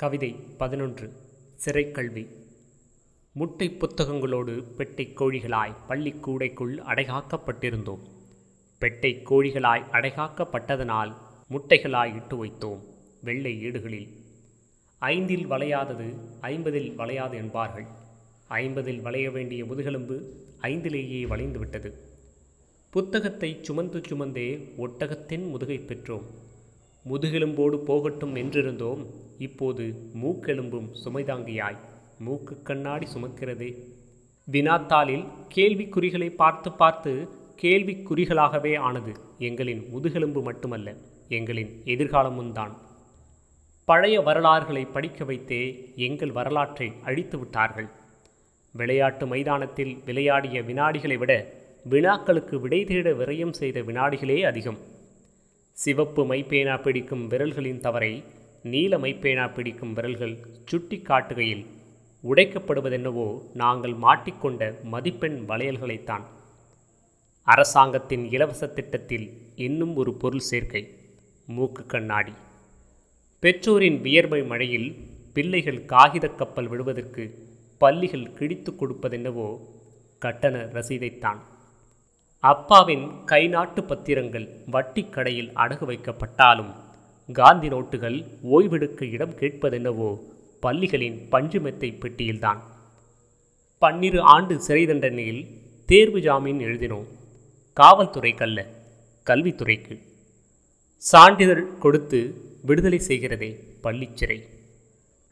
கவிதை பதினொன்று சிறைக்கல்வி. முட்டை புத்தகங்களோடு பெட்டை கோழிகளாய் பள்ளிக்கூடைக்குள் அடைகாக்கப்பட்டிருந்தோம். பெட்டை கோழிகளாய் அடைகாக்கப்பட்டதனால் முட்டைகளாய் இட்டு வைத்தோம் வெள்ளை ஏடுகளில். ஐந்தில் வளையாதது ஐம்பதில் வளையாது என்பார்கள். ஐம்பதில் வளைய வேண்டிய முதுகெலும்பு ஐந்திலேயே வளைந்துவிட்டது புத்தகத்தை சுமந்து சுமந்தே ஒட்டகத்தின் முதுகை பெற்றோம். முதுகெலும்போடு போகட்டும் என்றிருந்தோம். இப்போது மூக்கெலும்பும் சுமைதாங்கியாய். மூக்கு கண்ணாடி சுமக்கிறதே. வினாத்தாளில் கேள்விக்குறிகளை பார்த்து பார்த்து கேள்விக்குறிகளாகவே ஆனது எங்களின் முதுகெலும்பு மட்டுமல்ல எங்களின் எதிர்காலமும் தான். பழைய வரலாறுகளை படிக்க வைத்தே எங்கள் வரலாற்றை அழித்து விட்டார்கள். விளையாட்டு மைதானத்தில் விளையாடிய வினாடிகளை விட வினாக்களுக்கு விடை தேட விரயம் செய்த வினாடிகளே அதிகம். சிவப்பு மைப்பேனா பிடிக்கும் விரல்களின் தவறை நீலமைப்பேனா பிடிக்கும் விரல்கள் சுட்டி காட்டுகையில் உடைக்கப்படுவதென்னவோ நாங்கள் மாட்டிக்கொண்ட மதிப்பெண் வளையல்களைத்தான். அரசாங்கத்தின் இலவச திட்டத்தில் இன்னும் ஒரு பொருள் சேர்க்கை. மூக்கு கண்ணாடி. பெற்றோரின் வியர்வை மழையில் பிள்ளைகள் காகித கப்பல் விடுவதற்கு பள்ளிகள் கிழித்து கொடுப்பதென்னவோ கட்டண ரசீதைத்தான். அப்பாவின் கைநாட்டு பத்திரங்கள் வட்டி கடையில் அடகு வைக்கப்பட்டாலும் காந்தி நோட்டுகள் ஓய்வெடுக்க இடம் கேட்பதென்னவோ பள்ளிகளின் பஞ்சுமெத்தை பெட்டியில்தான். பன்னிரு ஆண்டு சிறை தண்டனையில் தேர்வு ஜாமீன் எழுதினோம். காவல்துறைக்கல்ல கல்வித்துறைக்கு. சான்றிதழ் கொடுத்து விடுதலை செய்கிறதே பள்ளிச்சிறை.